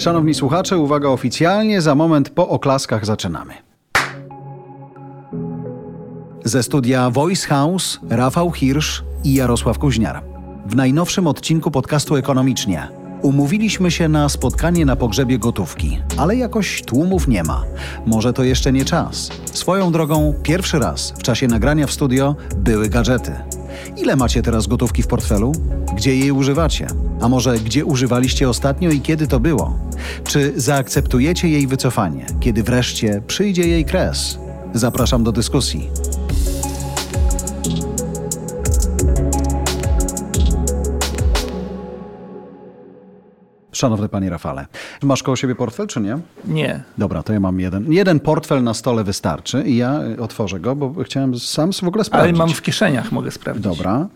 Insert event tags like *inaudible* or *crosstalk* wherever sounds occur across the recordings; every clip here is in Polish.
Szanowni słuchacze, uwaga oficjalnie, za moment po oklaskach zaczynamy. Ze studia Voice House Rafał Hirsch i Jarosław Kuźniar. W najnowszym odcinku podcastu Ekonomicznie umówiliśmy się na spotkanie na pogrzebie gotówki, ale jakoś tłumów nie ma. Może to jeszcze nie czas. Swoją drogą, pierwszy raz w czasie nagrania w studio były gadżety. Ile macie teraz gotówki w portfelu? Gdzie jej używacie? A może gdzie używaliście ostatnio i kiedy to było? Czy zaakceptujecie jej wycofanie, kiedy wreszcie przyjdzie jej kres? Zapraszam do dyskusji. Szanowny panie Rafale, masz koło siebie portfel, czy nie? Nie. Dobra, to ja mam jeden. Jeden portfel na stole wystarczy i ja y, otworzę go, bo chciałem sam w ogóle Ale sprawdzić. mam w kieszeniach, mogę sprawdzić. Dobra.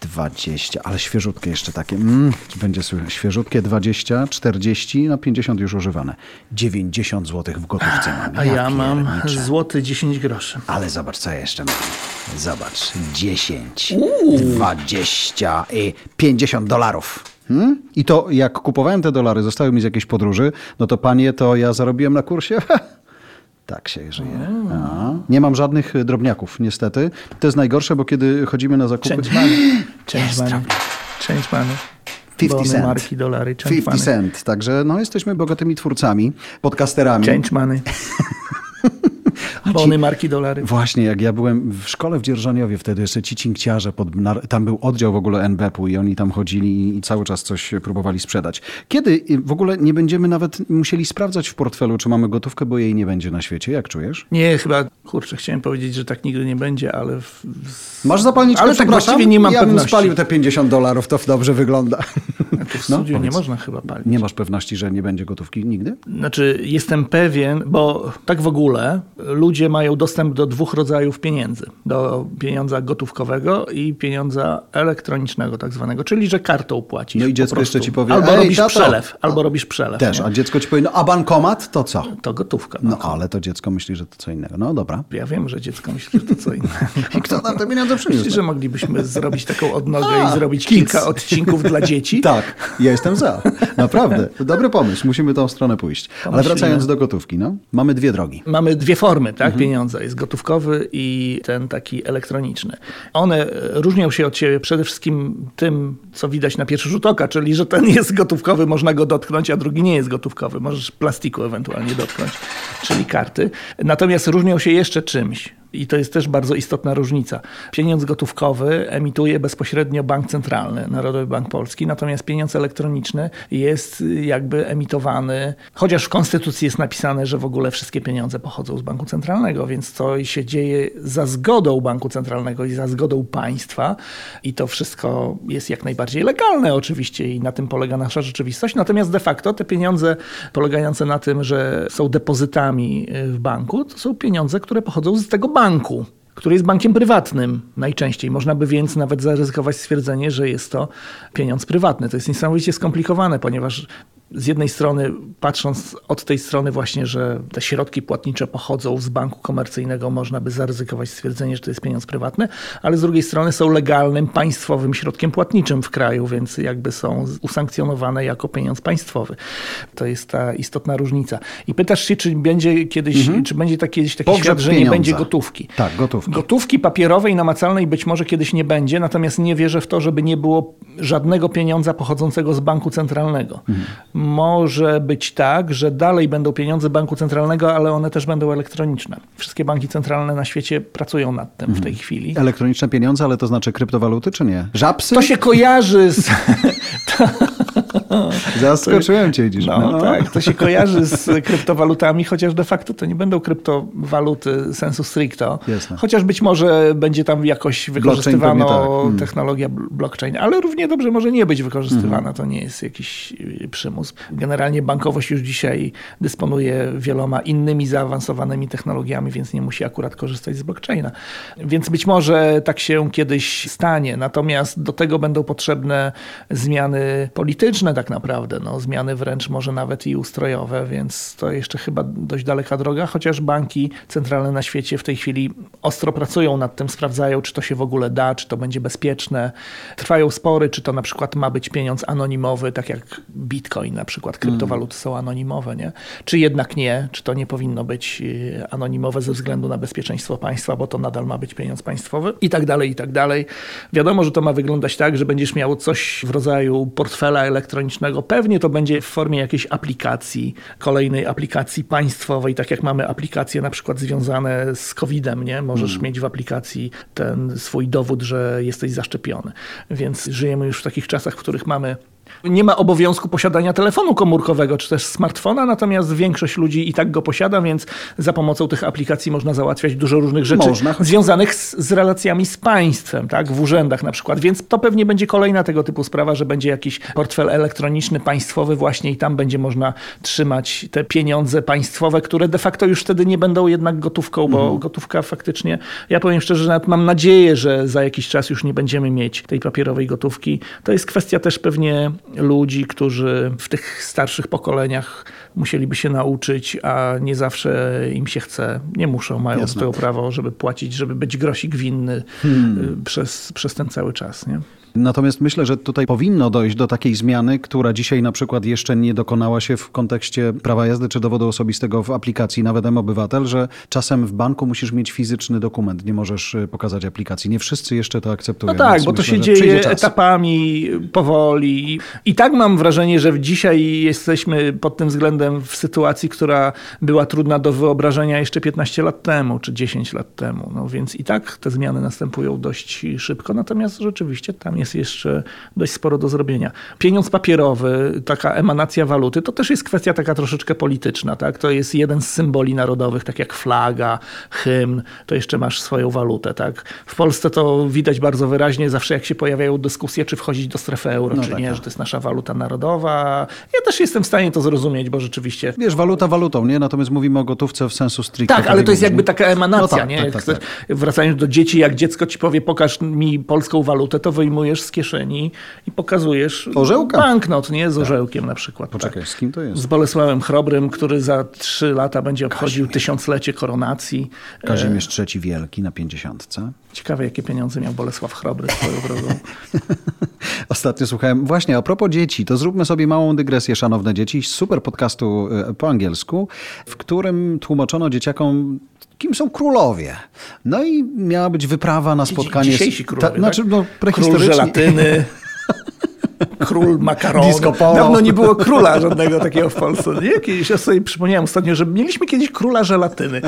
20, ale świeżutkie jeszcze takie. Mm, będzie słychać. Świeżutkie 20, 40, no 50 już używane. 90 zł w gotówce mam. A ja mam pierniczę. złoty 10 groszy. Ale zobacz, co ja jeszcze mam. Zobacz, 10, 20 i 50 dolarów. Hmm? I to jak kupowałem te dolary, zostały mi z jakiejś podróży, no to panie, to ja zarobiłem na kursie. *laughs* Tak się żyje. A, nie mam żadnych y, drobniaków, niestety. To jest najgorsze, bo kiedy chodzimy na zakupy... Change money. Change money. Change money. 50 Bony, cent. marki, dolary. Change 50 money. cent. Także no, jesteśmy bogatymi twórcami, podcasterami. Change money. *laughs* Bony, marki, dolary. Właśnie, jak ja byłem w szkole w Dzierżoniowie, wtedy jeszcze ci cinkciarze, pod, tam był oddział w ogóle NBP-u i oni tam chodzili i cały czas coś próbowali sprzedać. Kiedy y, w ogóle nie będziemy nawet musieli sprawdzać w portfelu, czy mamy gotówkę, bo jej nie będzie na świecie. Jak czujesz? Nie, chyba, kurczę, chciałem powiedzieć, że tak nigdy nie będzie, ale w, Masz zapalniczkę, Ale tak właściwie nie mam ja bym pewności. spalił te 50 dolarów, to dobrze wygląda. w *laughs* No, studiu nie można chyba palić. Nie masz pewności, że nie będzie gotówki nigdy? Znaczy, jestem pewien, bo tak w ogóle ludzie mają dostęp do dwóch rodzajów pieniędzy. Do pieniądza gotówkowego i pieniądza elektronicznego tak zwanego, czyli że kartą płacisz. No i dziecko jeszcze ci powie, Albo "Ej, robisz tato". przelew, albo robisz przelew. Też, nie? a dziecko ci powie, no a bankomat to co? To gotówka. No ale to dziecko myśli, że to co innego. No dobra. Ja wiem, że dziecko myśli, że to co *laughs* innego. Kto nam te pieniądze przyniósł? Myślisz, że moglibyśmy zrobić taką odnogę A, i zrobić kids. kilka odcinków dla dzieci? *laughs* Tak, ja jestem za. Naprawdę. Dobry pomysł. Musimy tą stronę pójść. Ale wracając do gotówki, no. Mamy dwie drogi. Mamy dwie formy Mhm. pieniądza. Jest gotówkowy i ten taki elektroniczny. One e, różnią się od siebie przede wszystkim tym, co widać na pierwszy rzut oka, czyli że ten jest gotówkowy, można go dotknąć, a drugi nie jest gotówkowy. Możesz plastiku ewentualnie dotknąć, czyli karty. Natomiast różnią się jeszcze czymś. I to jest też bardzo istotna różnica. Pieniądz gotówkowy emituje bezpośrednio bank centralny, Narodowy Bank Polski, natomiast pieniądz elektroniczny jest jakby emitowany, chociaż w Konstytucji jest napisane, że w ogóle wszystkie pieniądze pochodzą z Banku Centralnego, więc to się dzieje za zgodą Banku Centralnego i za zgodą państwa i to wszystko jest jak najbardziej legalne oczywiście i na tym polega nasza rzeczywistość. Natomiast de facto te pieniądze polegające na tym, że są depozytami w banku, to są pieniądze, które pochodzą z tego banku który jest bankiem prywatnym najczęściej. Można by więc nawet zaryzykować stwierdzenie, że jest to pieniądz prywatny. To jest niesamowicie skomplikowane, ponieważ z jednej strony, patrząc od tej strony właśnie, że te środki płatnicze pochodzą z banku komercyjnego, można by zaryzykować stwierdzenie, że to jest pieniądz prywatny, ale z drugiej strony są legalnym państwowym środkiem płatniczym w kraju, więc jakby są usankcjonowane jako pieniądz państwowy. To jest ta istotna różnica. I pytasz się, czy będzie kiedyś, czy będzie tak kiedyś taki Pogrzeb świat, że nie pieniądza. będzie gotówki. Tak, gotówki. Gotówki papierowej, namacalnej być może kiedyś nie będzie, natomiast nie wierzę w to, żeby nie było żadnego pieniądza pochodzącego z banku centralnego. Może być tak, że dalej będą pieniądze banku centralnego, ale one też będą elektroniczne. Wszystkie banki centralne na świecie pracują nad tym w tej chwili. Elektroniczne pieniądze, ale to znaczy kryptowaluty, czy nie? Żabsy? To się kojarzy z... *laughs* *laughs* *laughs* Zaskoczyłem cię dziś. No, tak, to się kojarzy z kryptowalutami, chociaż de facto to nie będą kryptowaluty sensu stricto. Jasne. Chociaż być może będzie tam jakoś wykorzystywano pewnie tak. Mm. technologia bl- blockchain, ale równie dobrze może nie być wykorzystywana. To nie jest jakiś y, przymus. Generalnie bankowość już dzisiaj dysponuje wieloma innymi zaawansowanymi technologiami, więc nie musi akurat korzystać z blockchaina. Więc być może tak się kiedyś stanie. Natomiast do tego będą potrzebne zmiany polityczne, tak naprawdę. No, zmiany wręcz może nawet i ustrojowe, więc to jeszcze chyba dość daleka droga, chociaż banki centralne na świecie w tej chwili ostro pracują nad tym, sprawdzają, czy to się w ogóle da, czy to będzie bezpieczne. Trwają spory, czy to na przykład ma być pieniądz anonimowy, tak jak bitcoin na przykład, kryptowaluty są anonimowe, nie? Czy jednak nie, czy to nie powinno być y, anonimowe ze względu na bezpieczeństwo państwa, bo to nadal ma być pieniądz państwowy i tak dalej, i tak dalej. Wiadomo, że to ma wyglądać tak, że będziesz miał coś w rodzaju portfela elektronicznego. Pewnie to będzie w formie jakiejś aplikacji, kolejnej aplikacji państwowej, tak jak mamy aplikacje na przykład związane z COVID-em, nie? Możesz mieć w aplikacji ten swój dowód, że jesteś zaszczepiony. Więc żyjemy już w takich czasach, w których mamy nie ma obowiązku posiadania telefonu komórkowego czy też smartfona, natomiast większość ludzi i tak go posiada, więc za pomocą tych aplikacji można załatwiać dużo różnych rzeczy Można, choć- związanych z, z relacjami z państwem, tak, w urzędach na przykład. Więc to pewnie będzie kolejna tego typu sprawa, że będzie jakiś portfel elektroniczny państwowy właśnie i tam będzie można trzymać te pieniądze państwowe, które de facto już wtedy nie będą jednak gotówką, bo Mhm. gotówka faktycznie, ja powiem szczerze, że nawet mam nadzieję, że za jakiś czas już nie będziemy mieć tej papierowej gotówki. To jest kwestia też pewnie ludzi, którzy w tych starszych pokoleniach musieliby się nauczyć, a nie zawsze im się chce. Nie muszą, mają do Jasne. tego prawo, żeby płacić, żeby być grosik winny Hmm. y, przez, przez ten cały czas. Nie? Natomiast myślę, że tutaj powinno dojść do takiej zmiany, która dzisiaj na przykład jeszcze nie dokonała się w kontekście prawa jazdy czy dowodu osobistego w aplikacji, nawet M-Obywatel, że czasem w banku musisz mieć fizyczny dokument, nie możesz y, pokazać aplikacji. Nie wszyscy jeszcze to akceptują. No tak, bo to myślę, się że przyjdzie dzieje etapami, powoli. I tak mam wrażenie, że dzisiaj jesteśmy pod tym względem w sytuacji, która była trudna do wyobrażenia jeszcze 15 lat temu, czy 10 lat temu. No więc i tak te zmiany następują dość szybko, natomiast rzeczywiście tam jest jeszcze dość sporo do zrobienia. Pieniądz papierowy, taka emanacja waluty, to też jest kwestia taka troszeczkę polityczna. Tak? To jest jeden z symboli narodowych, tak jak flaga, hymn, to jeszcze masz swoją walutę. Tak? W Polsce to widać bardzo wyraźnie, zawsze jak się pojawiają dyskusje, czy wchodzić do strefy euro, No czy tak, nie, tak. że to jest nasza waluta narodowa. Ja też jestem w stanie to zrozumieć, bo rzeczywiście Wiesz, waluta walutą, nie? Natomiast mówimy o gotówce w sensu stricte. tak, ale to jest jakby taka emanacja, No tak, nie? tak. Wracając do dzieci, jak dziecko ci powie, pokaż mi polską walutę, to wyjmujesz z kieszeni i pokazujesz Orzełka. banknot, nie? Z orzełkiem na przykład. Poczekaj, tak. z kim to jest? Z Bolesławem Chrobrym, który za trzy lata będzie obchodził tysiąclecie koronacji. Kazimierz III Wielki na pięćdziesiątce. Ciekawe, jakie pieniądze miał Bolesław Chrobry swoją drogą. *laughs* Ostatnio słuchałem, właśnie a propos dzieci, to zróbmy sobie małą dygresję, szanowne dzieci, super podcastu e, po angielsku, w którym tłumaczono dzieciakom, kim są królowie. No i miała być wyprawa na spotkanie... Dzisiejsi królowie, Ta, znaczy, tak? no, Król prehistorycznie. żelatyny. *laughs* Król *laughs* makaronu. Disco polo. Dawno nie było króla żadnego takiego w Polsce. Nie? Kiedyś ja sobie przypomniałem ostatnio, że mieliśmy kiedyś króla żelatyny,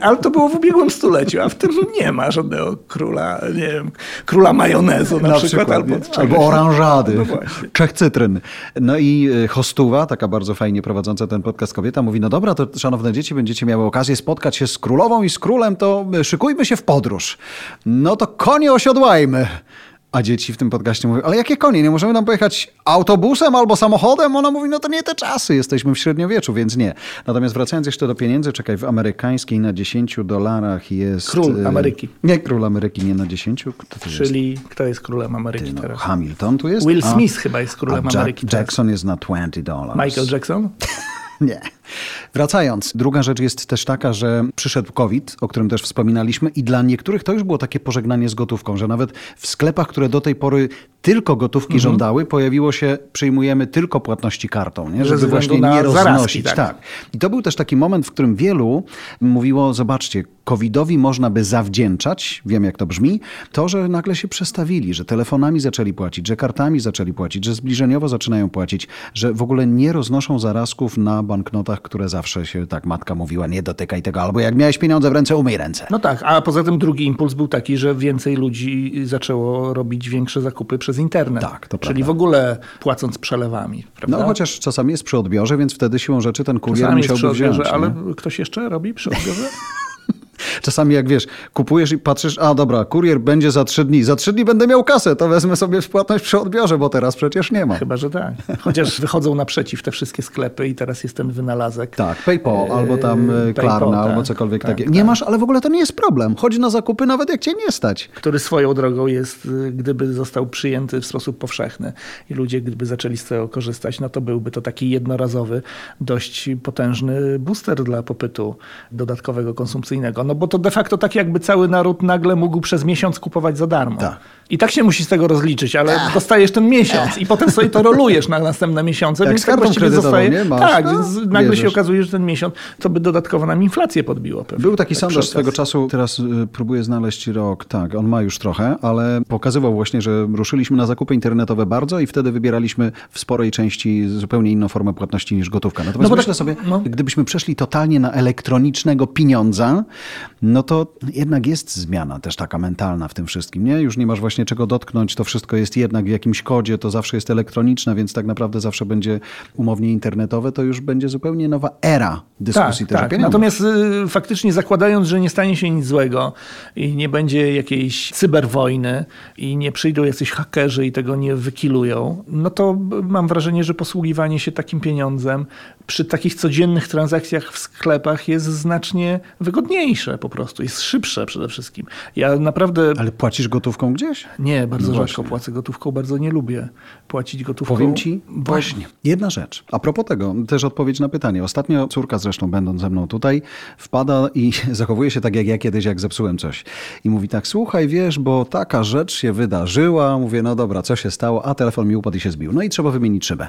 ale to było w ubiegłym stuleciu, a w tym nie ma żadnego króla, nie wiem, króla majonezu na, Na przykład, przykład, albo, albo oranżady, No. Czech cytryn. No i e, Hostuwa, taka bardzo fajnie prowadząca ten podcast kobieta, mówi, no dobra, to szanowne dzieci, będziecie miały okazję spotkać się z królową i z królem, to e, szykujmy się w podróż. No to konie osiodłajmy. A dzieci w tym podcaście mówią, ale jakie konie? Nie możemy nam pojechać autobusem albo samochodem? Ona mówi, no to nie te czasy, jesteśmy w średniowieczu, więc nie. Natomiast wracając jeszcze do pieniędzy, czekaj, w amerykańskiej na 10 dolarach jest... Król e, Ameryki. Nie, król Ameryki, nie na 10. Kto to jest? Czyli kto jest królem Ameryki No, teraz? Hamilton tu jest? Will a- Smith chyba jest królem a Jack- Ameryki. Jackson jest na 20 dollars. Michael Jackson? *laughs* *laughs* Nie. Wracając, druga rzecz jest też taka, że przyszedł COVID, o którym też wspominaliśmy, i dla niektórych to już było takie pożegnanie z gotówką, że nawet w sklepach, które do tej pory tylko gotówki Mhm. żądały, pojawiło się, przyjmujemy tylko płatności kartą, nie? Żeby właśnie nie zarazki, roznosić. tak. tak. I to był też taki moment, w którym wielu mówiło, zobaczcie, COVID-owi można by zawdzięczać, wiem jak to brzmi, to, że nagle się przestawili, że telefonami zaczęli płacić, że kartami zaczęli płacić, że zbliżeniowo zaczynają płacić, że w ogóle nie roznoszą zarazków na banknotach, które zawsze się tak matka mówiła, nie dotykaj tego, albo jak miałeś pieniądze w ręce, umyj ręce. No tak, a poza tym drugi impuls był taki, że więcej ludzi zaczęło robić większe zakupy przez internet. Tak, to Czyli prawda. w ogóle płacąc przelewami. Prawda? No chociaż czasami jest przy odbiorze, więc wtedy siłą rzeczy ten kurier Czasami jest musiałby przy odbiorze, wziąć. ale nie? ktoś jeszcze robi przy odbiorze? *laughs* Czasami jak wiesz, kupujesz i patrzysz, a dobra, kurier będzie za trzy dni. Za trzy dni będę miał kasę, to wezmę sobie płatność przy odbiorze, bo teraz przecież nie ma. Chyba, że tak. Chociaż *laughs* wychodzą naprzeciw te wszystkie sklepy i teraz jest ten wynalazek. Tak, PayPal albo tam e, Klarna, tak, albo cokolwiek tak, takiego. tak. Nie masz, ale w ogóle to nie jest problem. Chodź na zakupy nawet jak cię nie stać. który swoją drogą jest, y, gdyby został przyjęty w sposób powszechny i ludzie gdyby zaczęli z tego korzystać, no to byłby to taki jednorazowy, dość potężny booster dla popytu dodatkowego konsumpcyjnego. No bo to de facto tak jakby cały naród nagle mógł przez miesiąc kupować za darmo. Tak. I tak się musi z tego rozliczyć, ale dostajesz ten miesiąc i potem sobie to *laughs* rolujesz na następne miesiące, Jak więc tak właściwie zostaje. nie? Masz, tak, no, więc nagle się bierzesz. okazuje, że ten miesiąc to by dodatkowo nam inflację podbiło pewnie. Był taki Tak sondaż swego czasu, teraz y, próbuję znaleźć rok, tak, on ma już trochę, ale pokazywał właśnie, że ruszyliśmy na zakupy internetowe bardzo i wtedy wybieraliśmy w sporej części zupełnie inną formę płatności niż gotówka. Natomiast No myślę tak- sobie, no. gdybyśmy przeszli totalnie na elektronicznego pieniądza, no to jednak jest zmiana też taka mentalna w tym wszystkim, nie? Już nie masz właśnie czego dotknąć, to wszystko jest jednak w jakimś kodzie, to zawsze jest elektroniczne, więc tak naprawdę zawsze będzie umownie internetowe, to już będzie zupełnie nowa era dyskusji też o tak. Natomiast y, faktycznie zakładając, że nie stanie się nic złego i nie będzie jakiejś cyberwojny i nie przyjdą jacyś hakerzy i tego nie wykilują, no to mam wrażenie, że posługiwanie się takim pieniądzem przy takich codziennych transakcjach w sklepach jest znacznie wygodniejsze po prostu, jest szybsze przede wszystkim. Ja naprawdę Ale płacisz gotówką gdzieś? nie, bardzo No rzadko właśnie. płacę gotówką, bardzo nie lubię płacić gotówką. Powiem ci, bo- właśnie, jedna rzecz. A propos tego, też odpowiedź na pytanie. Ostatnio córka zresztą, będąc ze mną tutaj, wpada i *laughs* zachowuje się tak jak ja kiedyś, jak zepsułem coś. I mówi tak, słuchaj, wiesz, bo taka rzecz się wydarzyła. Mówię, no dobra, co się stało? A telefon mi upadł i się zbił. No i trzeba wymienić szybę.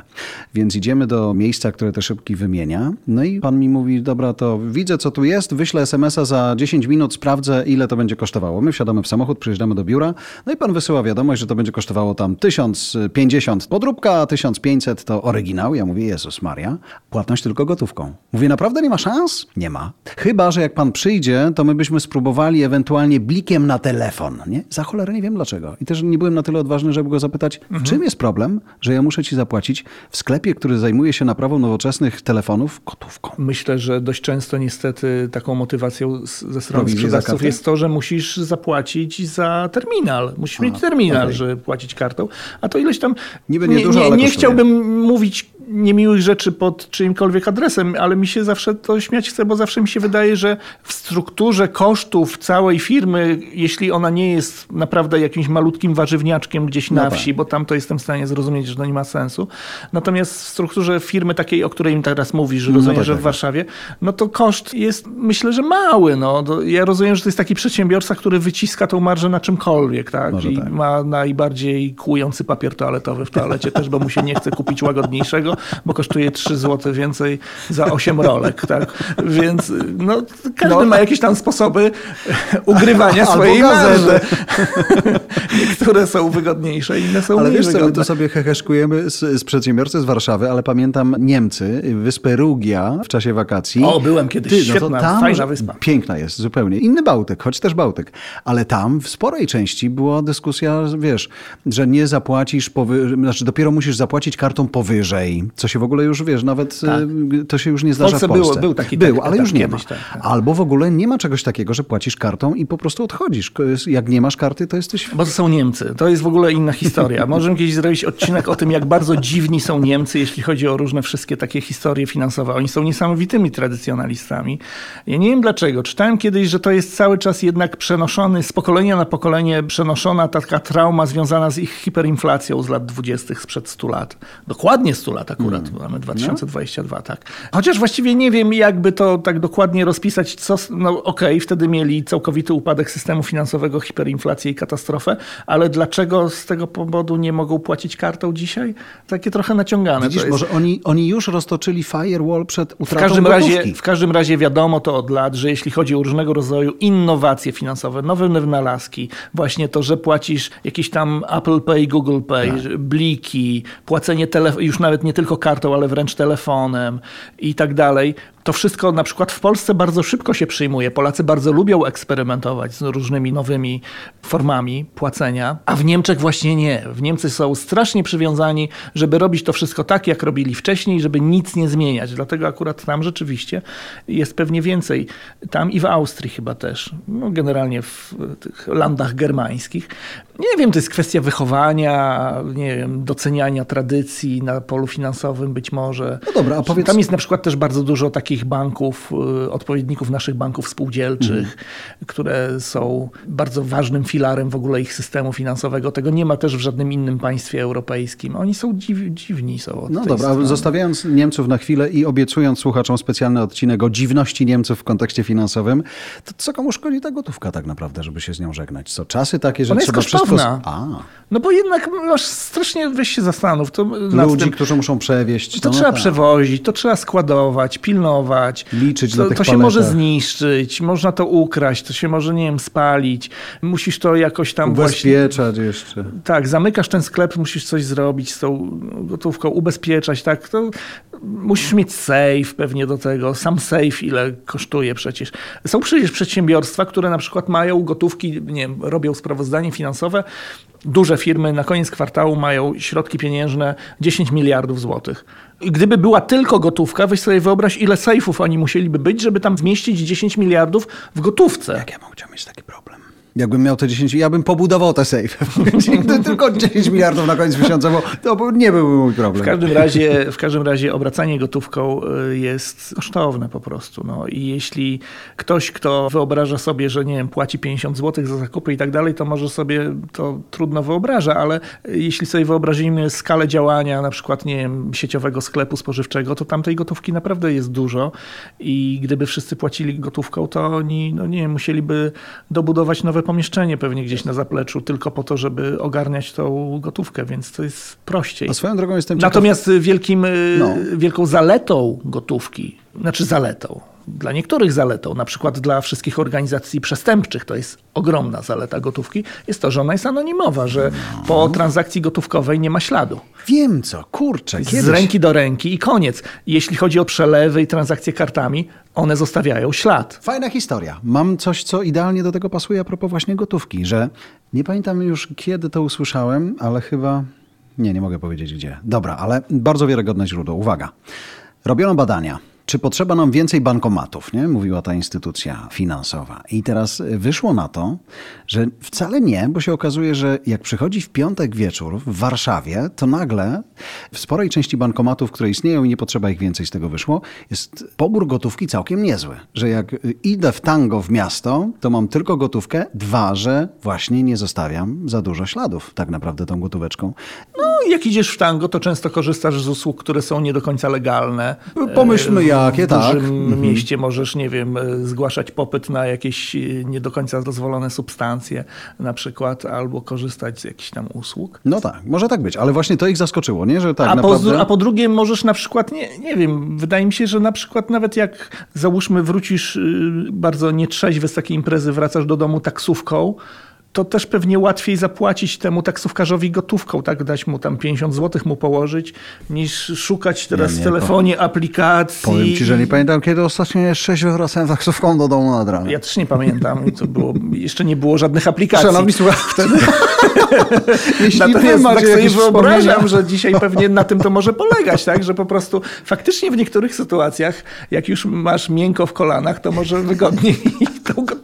Więc idziemy do miejsca, które te szybki wymienia. No i pan mi mówi, dobra, to widzę, co tu jest, wyślę SMS-a za 10 minut, sprawdzę, ile to będzie kosztowało. My wsiadamy w samochód, przyjeżdżamy do biura, no i pan wysyła wiadomość, że to będzie kosztowało tam 1050 podróbka, a 1500 to oryginał. Ja mówię, Jezus Maria, płatność tylko gotówką. Mówię, naprawdę nie ma szans? Nie ma. Chyba, że jak pan przyjdzie, to my byśmy spróbowali ewentualnie blikiem na telefon. Nie? Za cholerę nie wiem dlaczego. I też nie byłem na tyle odważny, żeby go zapytać, w czym jest problem, że ja muszę ci zapłacić w sklepie, który zajmuje się naprawą nowoczesnych telefonów gotówką. Myślę, że dość często niestety taką motywacją z- ze strony Prowizje za sprzedawców jest to, że musisz zapłacić za terminal. Musisz mieć terminal, żeby płacić kartą. A to ileś tam... Niby nie nie, dużo, nie, nie chciałbym mówić niemiłych rzeczy pod czyimkolwiek adresem, ale mi się zawsze to śmiać chce, bo zawsze mi się wydaje, że w strukturze kosztów całej firmy, jeśli ona nie jest naprawdę jakimś malutkim warzywniaczkiem gdzieś na No tak. wsi, bo tam to jestem w stanie zrozumieć, że to nie ma sensu. Natomiast w strukturze firmy takiej, o której mi teraz mówisz, że No rozumiem, tak, że tak. w Warszawie, no to koszt jest myślę, że mały. No. Ja rozumiem, że to jest taki przedsiębiorca, który wyciska tą marżę na czymkolwiek, tak? Może I tak. ma najbardziej kłujący papier toaletowy w toalecie też, bo mu się nie chce kupić łagodniejszego, bo kosztuje 3 zł więcej za 8 rolek, tak? Więc no, każdy No. ma jakieś tam sposoby ugrywania Albo swojej marży. Niektóre są wygodniejsze, inne są Ale mniej wiesz co, wygodne. to sobie heheszkujemy z, z przedsiębiorcy z Warszawy, ale pamiętam Niemcy, wyspę Rugia w czasie wakacji. O, byłem kiedyś. Świetna, fajna wyspa. Piękna jest, zupełnie. Inny Bałtyk, choć też Bałtyk. Ale tam w sporej części była dyskusja, wiesz, że nie zapłacisz, powy... znaczy dopiero musisz zapłacić kartą powyżej, co się w ogóle już, wiesz, nawet y, to się już nie zdarza Polsce w Polsce. było- był taki Był, tak- ale już nie ma. tak, tak. Albo w ogóle nie ma czegoś takiego, że płacisz kartą i po prostu odchodzisz. Jak nie masz karty, to jesteś... Bo to są Niemcy. To jest w ogóle inna historia. *laughs* Możemy kiedyś zrobić odcinek o tym, jak bardzo dziwni są Niemcy, jeśli chodzi o różne wszystkie takie historie finansowe. Oni są niesamowitymi tradycjonalistami. Ja nie wiem dlaczego. Czytałem kiedyś, że to jest cały czas jednak przenoszony, z pokolenia na pokolenie przenoszona taka trauma związana z ich hiperinflacją z lat 20. sprzed 100 lat. Dokładnie 100 lat akurat. bo Mamy 2022, tak. Chociaż właściwie nie wiem, jakby to tak dokładnie rozpisać, co... No okej, wtedy mieli całkowity upadek systemu finansowego, hiperinflację i katastrofę, ale dlaczego z tego powodu nie mogą płacić kartą dzisiaj? Takie trochę naciągane. Widzisz, to jest. może oni, oni już roztoczyli firewall przed W utratą każdym, gotówki. razie, w każdym razie wiadomo to od lat, że jeśli chodzi o różnego rodzaju innowacje finansowe, nowe wynalazki, właśnie to, że płacisz jakieś tam Apple Pay, Google Pay, Tak. bliki, płacenie telef- już nawet nie tylko kartą, ale wręcz telefonem i tak dalej, To wszystko na przykład w Polsce bardzo szybko się przyjmuje. Polacy bardzo lubią eksperymentować z różnymi nowymi formami płacenia, a w Niemczech właśnie nie. W Niemczech są strasznie przywiązani, żeby robić to wszystko tak, jak robili wcześniej, żeby nic nie zmieniać. Dlatego akurat tam rzeczywiście jest pewnie więcej. Tam i w Austrii chyba też. No, generalnie w tych landach germańskich. Nie wiem, to jest kwestia wychowania, nie wiem, doceniania tradycji na polu finansowym być może. No dobra, a powiedz... Tam jest na przykład też bardzo dużo takich banków, y, odpowiedników naszych banków spółdzielczych, mm. które są bardzo ważnym filarem w ogóle ich systemu finansowego. Tego nie ma też w żadnym innym państwie europejskim. Oni są dziw, dziwni. Są no dobra, strony. zostawiając Niemców na chwilę i obiecując słuchaczom specjalny odcinek o dziwności Niemców w kontekście finansowym, to co komu szkodzi ta gotówka tak naprawdę, żeby się z nią żegnać? Co, czasy takie, że Ona trzeba jest kosztowna. A. No bo jednak masz strasznie, weź się zastanów. To Ludzi, tym, którzy muszą przewieźć. To, no trzeba tak. przewozić, to trzeba składować, pilnować. Liczyć to, na tych To się może zniszczyć, można to ukraść, to się może, nie wiem, spalić. Musisz to jakoś tam Ubezpieczać właśnie, jeszcze. Tak, zamykasz ten sklep, musisz coś zrobić z tą gotówką, ubezpieczać, tak. To musisz mieć safe pewnie do tego. Sam safe ile kosztuje przecież. Są przecież przedsiębiorstwa, które na przykład mają gotówki, nie wiem, robią sprawozdanie finansowe, duże firmy na koniec kwartału mają środki pieniężne 10 miliardów złotych. I gdyby była tylko gotówka, weź sobie wyobraź, ile sejfów oni musieliby być, żeby tam zmieścić 10 miliardów w gotówce. Jak ja mogę mieć taki problem? Jakbym miał te 10, ja bym pobudował te safe. *laughs* Tylko 10 miliardów na koniec miesiąca, bo to nie byłby mój problem. W każdym razie, w każdym razie obracanie gotówką y, jest kosztowne po prostu. No. I jeśli ktoś, kto wyobraża sobie, że nie wiem, płaci 50 zł za zakupy i tak dalej, to może sobie to trudno wyobraża, ale jeśli sobie wyobrazimy skalę działania na przykład, nie wiem, sieciowego sklepu spożywczego, to tam tej gotówki naprawdę jest dużo i gdyby wszyscy płacili gotówką, to oni, no nie wiem, musieliby dobudować nowe pomieszczenie pewnie gdzieś na zapleczu, tylko po to, żeby ogarniać tą gotówkę, więc to jest prościej. A swoją drogą jestem ciekaw... Natomiast wielkim, y, no. wielką zaletą gotówki, znaczy zaletą, dla niektórych zaletą, na przykład dla wszystkich organizacji przestępczych, to jest ogromna zaleta gotówki, jest to, że ona jest anonimowa, że no. po transakcji gotówkowej nie ma śladu. Wiem co, kurczę. Kiedyś... Z ręki do ręki i koniec. Jeśli chodzi o przelewy i transakcje kartami, one zostawiają ślad. Fajna historia. Mam coś, co idealnie do tego pasuje a propos właśnie gotówki, że nie pamiętam już kiedy to usłyszałem, ale chyba... Nie, nie mogę powiedzieć gdzie. Dobra, ale bardzo wiarygodne źródło. Uwaga. Robiono badania czy potrzeba nam więcej bankomatów, nie? mówiła ta instytucja finansowa. I teraz wyszło na to, że wcale nie, bo się okazuje, że jak przychodzi w piątek wieczór w Warszawie, to nagle w sporej części bankomatów, które istnieją i nie potrzeba ich więcej z tego wyszło, jest pobór gotówki całkiem niezły. Że jak idę w tango w miasto, to mam tylko gotówkę, dwa, że właśnie nie zostawiam za dużo śladów tak naprawdę tą gotóweczką. No, jak idziesz w tango, to często korzystasz z usług, które są nie do końca legalne. Pomyślmy jakie, tak. W dużym mhm. mieście możesz, nie wiem, zgłaszać popyt na jakieś nie do końca dozwolone substancje na przykład, albo korzystać z jakichś tam usług. No tak, może tak być, ale właśnie to ich zaskoczyło, nie? Że tak a, naprawdę... po, a po drugie możesz na przykład, nie, nie wiem, wydaje mi się, że na przykład nawet jak załóżmy wrócisz y, bardzo nietrzeźwy z takiej imprezy, wracasz do domu taksówką, to też pewnie łatwiej zapłacić temu taksówkarzowi gotówką, tak? Dać mu tam 50 zł mu położyć, niż szukać teraz nie, nie, w telefonie aplikacji. Powiem ci, że nie pamiętam, kiedy ostatnio jeszcze wracałem taksówką do domu nad ranem. Ja też nie pamiętam. To było, jeszcze nie było żadnych aplikacji. Szanowni słuchacze, wtedy... *laughs* Jeśli Natomiast tak sobie wyobrażam, że dzisiaj pewnie na tym to może polegać, tak? Że po prostu faktycznie w niektórych sytuacjach, jak już masz miękko w kolanach, to może wygodniej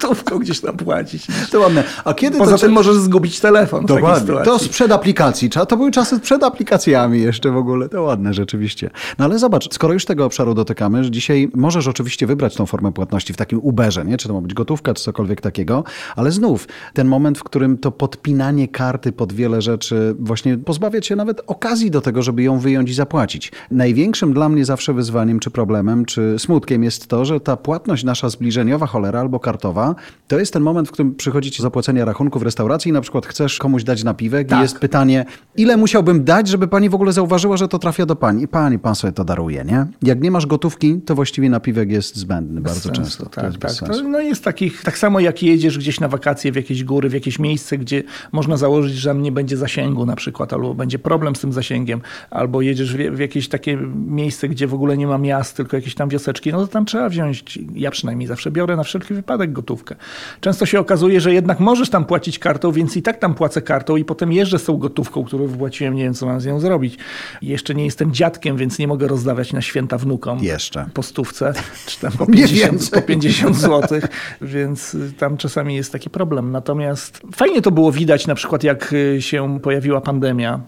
gotówką gdzieś tam płacić. To ładne. A kiedy Poza to... tym możesz zgubić telefon Dokładnie. To sprzed aplikacji. To były czasy przed aplikacjami jeszcze w ogóle. To ładne rzeczywiście. No ale zobacz, skoro już tego obszaru dotykamy, że dzisiaj możesz oczywiście wybrać tą formę płatności w takim Uberze, nie? Czy to ma być gotówka, czy cokolwiek takiego, ale znów ten moment, w którym to podpinanie karty pod wiele rzeczy właśnie pozbawia cię nawet okazji do tego, żeby ją wyjąć i zapłacić. Największym dla mnie zawsze wyzwaniem, czy problemem, czy smutkiem jest to, że ta płatność nasza zbliżeniowa cholera albo kartowa to jest ten moment, w którym przychodzi ci zapłacenie rachunku w restauracji i na przykład chcesz komuś dać napiwek Tak. i jest pytanie, ile musiałbym dać, żeby pani w ogóle zauważyła, że to trafia do pani. I pani, pan sobie to daruje, nie? Jak nie masz gotówki, to właściwie napiwek jest zbędny bardzo sensu, często. to Tak, jest bez tak. To, no jest takich, tak samo jak jedziesz gdzieś na wakacje w jakieś góry, w jakieś miejsce, gdzie można założyć, że nie będzie zasięgu na przykład, albo będzie problem z tym zasięgiem, albo jedziesz w, w jakieś takie miejsce, gdzie w ogóle nie ma miast, tylko jakieś tam wioseczki, no to tam trzeba wziąć, ja przynajmniej zawsze biorę na wszelki wypadek gotówkę. Często się okazuje, że jednak możesz tam płacić kartą, więc i tak tam płacę kartą i potem jeżdżę z tą gotówką, którą wypłaciłem, nie wiem co mam z nią zrobić. Jeszcze nie jestem dziadkiem, więc nie mogę rozdawać na święta wnukom Jeszcze. po stówce, czy tam po *laughs* Nie 50, więcej. po 50 zł, *laughs* więc y, tam czasami jest taki problem. Natomiast fajnie to było widać na przykład jak y, się pojawiła pandemia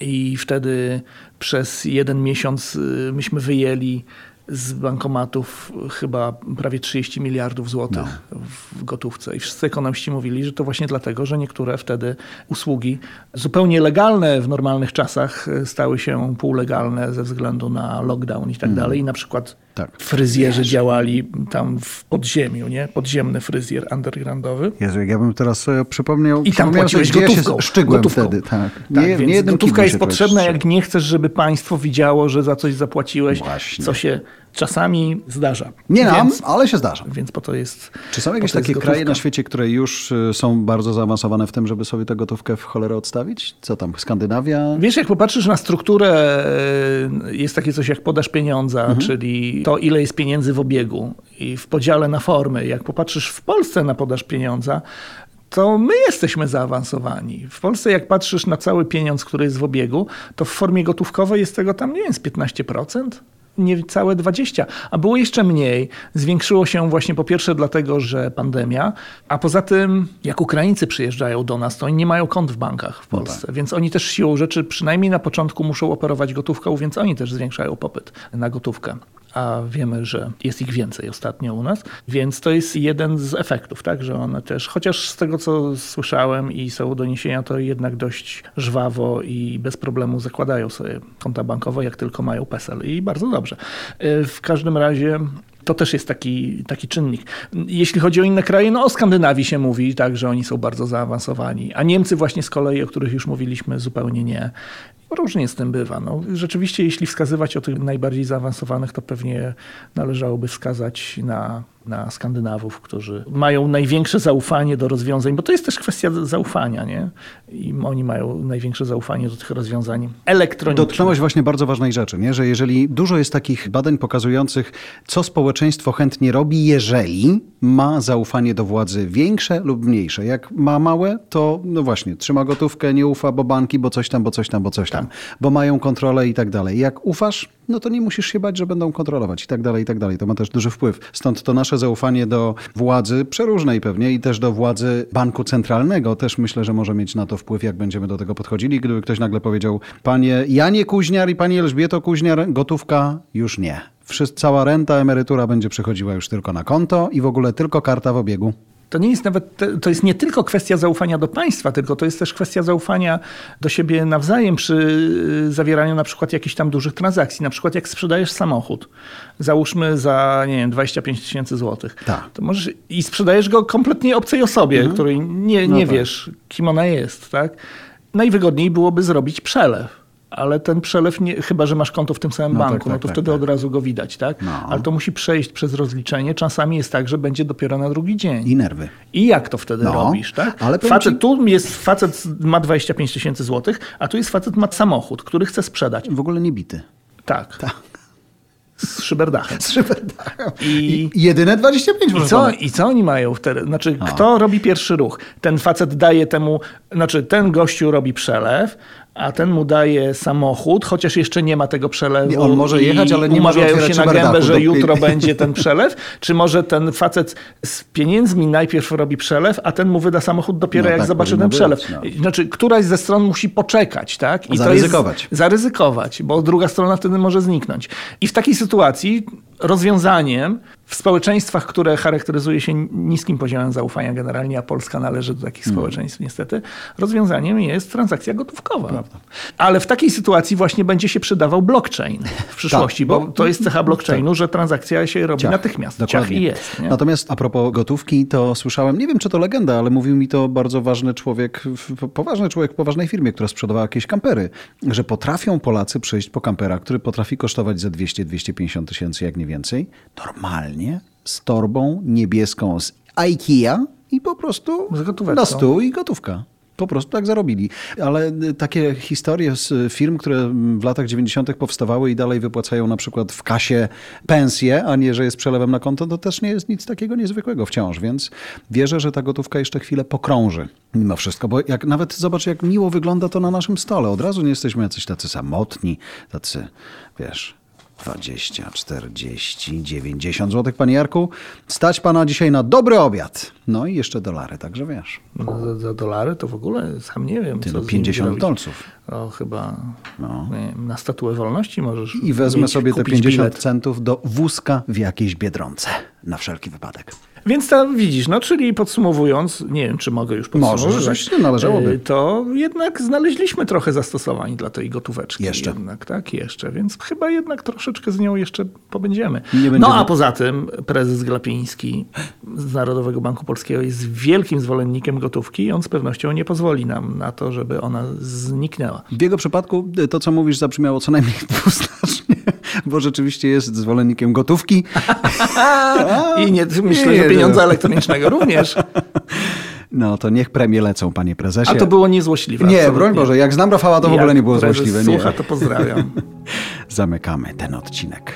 i wtedy przez jeden miesiąc y, myśmy wyjęli z bankomatów chyba prawie 30 miliardów złotych w gotówce. I wszyscy ekonomiści mówili, że to właśnie dlatego, że niektóre wtedy usługi zupełnie legalne w normalnych czasach y, stały się półlegalne ze względu na lockdown i tak dalej. I na przykład Tak. fryzjerzy działali tam w podziemiu, nie? Podziemny fryzjer undergroundowy. Jezu, jak ja bym teraz sobie przypomniał, I tam płaciłeś gotówką. się szczygłem gotówką. wtedy. Tak, Tak, nie, nie gotówka jest potrzebna, jak nie chcesz, żeby państwo widziało, że za coś zapłaciłeś, Właśnie. co się czasami zdarza. Nie nam, więc, ale się zdarza. więc po to jest Czy są jakieś takie kraje na świecie, które już y, są bardzo zaawansowane w tym, żeby sobie tę gotówkę w cholerę odstawić? Co tam, Skandynawia? Wiesz, jak popatrzysz na strukturę, e, jest takie coś jak podaż pieniądza, Mhm. czyli to, ile jest pieniędzy w obiegu i w podziale na formy. Jak popatrzysz w Polsce na podaż pieniądza, to my jesteśmy zaawansowani. W Polsce, jak patrzysz na cały pieniądz, który jest w obiegu, to w formie gotówkowej jest tego tam, nie wiem, z 15%. Niecałe 20, a było jeszcze mniej. Zwiększyło się właśnie po pierwsze dlatego, że pandemia, a poza tym, jak Ukraińcy przyjeżdżają do nas, to oni nie mają kont w bankach w Polsce, więc oni też siłą rzeczy, przynajmniej na początku, muszą operować gotówką, więc oni też zwiększają popyt na gotówkę. A wiemy, że jest ich więcej ostatnio u nas, więc to jest jeden z efektów, tak, że one też, chociaż z tego co słyszałem i są doniesienia, to jednak dość żwawo i bez problemu zakładają sobie konta bankowe, jak tylko mają PESEL i bardzo dobrze. Y, W każdym razie to też jest taki, taki czynnik. Jeśli chodzi o inne kraje, no o Skandynawii się mówi, tak, że oni są bardzo zaawansowani, a Niemcy właśnie z kolei, o których już mówiliśmy, zupełnie nie. Różnie z tym bywa. No, rzeczywiście, jeśli wskazywać o tych najbardziej zaawansowanych, to pewnie należałoby wskazać na, na Skandynawów, którzy mają największe zaufanie do rozwiązań, bo to jest też kwestia zaufania, nie? I oni mają największe zaufanie do tych rozwiązań elektronicznych. Dotknąłeś właśnie bardzo ważnej rzeczy, nie? że jeżeli dużo jest takich badań pokazujących, co społeczeństwo chętnie robi, jeżeli ma zaufanie do władzy większe lub mniejsze. Jak ma małe, to no właśnie, trzyma gotówkę, nie ufa, bo banki, bo coś tam, bo coś tam, bo coś tam, bo mają kontrolę i tak dalej. Jak ufasz, no to nie musisz się bać, że będą kontrolować i tak dalej, i tak dalej. To ma też duży wpływ. Stąd to nasze zaufanie do władzy, przeróżnej pewnie, i też do władzy banku centralnego, też myślę, że może mieć na to wpływ, jak będziemy do tego podchodzili. Gdyby ktoś nagle powiedział, panie Janie Kuźniar i pani Elżbieto Kuźniar, gotówka już nie. Wszyst- Cała renta, emerytura będzie przychodziła już tylko na konto i w ogóle tylko karta w obiegu. To nie jest nawet, to jest nie tylko kwestia zaufania do państwa, tylko to jest też kwestia zaufania do siebie nawzajem przy y, zawieraniu na przykład jakichś tam dużych transakcji. Na przykład jak sprzedajesz samochód, załóżmy za, nie wiem, 25 tysięcy złotych. Tak. To możesz, I sprzedajesz go kompletnie obcej osobie, której nie, No nie tak. wiesz, kim ona jest, tak? Najwygodniej byłoby zrobić przelew. Ale ten przelew, nie, chyba że masz konto w tym samym No tak, banku, no tak, to tak, wtedy tak. od razu go widać, tak? No. Ale to musi przejść przez rozliczenie. Czasami jest tak, że będzie dopiero na drugi dzień. I nerwy. I jak to wtedy No, robisz, tak? ale facet, ci- Tu jest facet ma 25 tysięcy złotych, a tu jest facet ma samochód, który chce sprzedać. W ogóle nie bity. Tak. *laughs* Z szyberdachem. I, I, jedyne 25 i, co. I co oni mają wtedy? Znaczy, kto robi pierwszy ruch? Ten facet daje temu, znaczy ten gościu robi przelew, a ten mu daje samochód, chociaż jeszcze nie ma tego przelewu. Nie, on może jechać, ale nie może się na gębę, że jutro *laughs* będzie ten przelew? Czy może ten facet z pieniędzmi najpierw robi przelew, a ten mu wyda samochód dopiero No jak tak zobaczy ten być, przelew? no. Znaczy, któraś ze stron musi poczekać, tak? I Zaryzykować. To jest, zaryzykować, bo druga strona wtedy może zniknąć. I w takiej sytuacji rozwiązaniem w społeczeństwach, które charakteryzuje się niskim poziomem zaufania generalnie, a Polska należy do takich Mm. społeczeństw niestety, rozwiązaniem jest transakcja gotówkowa. Ale w takiej sytuacji właśnie będzie się przydawał blockchain w przyszłości, bo, bo- to jest cecha blockchainu, że transakcja się robi Ciach. natychmiast. Ciach Dokładnie. i jest. Nie? Natomiast a propos gotówki, to słyszałem, nie wiem czy to legenda, ale mówił mi to bardzo ważny człowiek, poważny człowiek w poważnej firmie, która sprzedawała jakieś kampery, że potrafią Polacy przyjść po kampera, który potrafi kosztować za 200-250 tysięcy, jak nie więcej, normalnie z torbą niebieską z IKEA i po prostu na stół i gotówka. Po prostu tak zarobili. Ale y, takie historie z firm, które w latach 90. powstawały i dalej wypłacają na przykład w kasie pensję, a nie, że jest przelewem na konto, to też nie jest nic takiego niezwykłego wciąż. Więc wierzę, że ta gotówka jeszcze chwilę pokrąży mimo wszystko. Bo jak nawet zobacz, jak miło wygląda to na naszym stole. Od razu nie jesteśmy jacyś tacy samotni, tacy, wiesz... 20, 40, 90 zł, panie Jarku. Stać pana dzisiaj na dobry obiad. No i jeszcze dolary, także wiesz. No, za, za dolary to w ogóle sam nie wiem. Ty, co no z 50 nimi zrobić. dolców. O, chyba No. wiem, na statuę wolności możesz I wezmę mieć, sobie te kupić 50 bilet. centów do wózka w jakiejś biedronce. Na wszelki wypadek. Więc to widzisz, no czyli podsumowując, nie wiem, czy mogę już podsumować. Możesz, rzeczywiście należałoby. y, To jednak znaleźliśmy trochę zastosowań dla tej gotóweczki. Jeszcze. Jednak, tak, jeszcze. Więc chyba jednak troszeczkę z nią jeszcze pobędziemy. Nie będziemy. No a poza tym prezes Glapiński z Narodowego Banku Polskiego jest wielkim zwolennikiem gotówki i on z pewnością nie pozwoli nam na to, żeby ona zniknęła. W jego przypadku y, to, co mówisz, zabrzmiało co najmniej *laughs* dwuznacznie, *laughs* bo rzeczywiście jest zwolennikiem gotówki. *laughs* I nie, *laughs* myślę, nie, że pieniądza elektronicznego również. No to niech premie lecą, panie prezesie. A to było niezłośliwe. Nie, absolutnie. broń Boże, jak znam Rafała, to w ogóle nie było złośliwe. Słucha, Nie. to pozdrawiam. Zamykamy ten odcinek.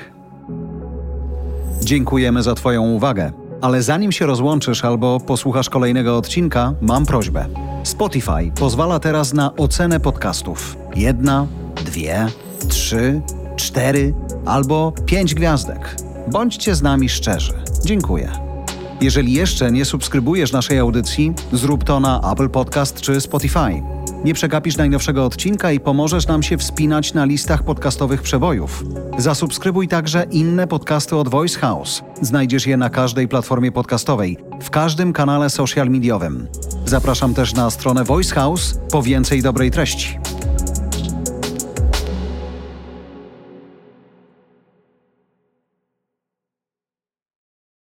Dziękujemy za Twoją uwagę. Ale zanim się rozłączysz albo posłuchasz kolejnego odcinka, mam prośbę. Spotify pozwala teraz na ocenę podcastów. Jedna, dwie, trzy, cztery albo pięć gwiazdek. Bądźcie z nami szczerzy. Dziękuję. Jeżeli jeszcze nie subskrybujesz naszej audycji, zrób to na Apple Podcast czy Spotify. Nie przegapisz najnowszego odcinka i pomożesz nam się wspinać na listach podcastowych przebojów. Zasubskrybuj także inne podcasty od Voice House. Znajdziesz je na każdej platformie podcastowej, w każdym kanale social mediowym. Zapraszam też na stronę Voice House po więcej dobrej treści.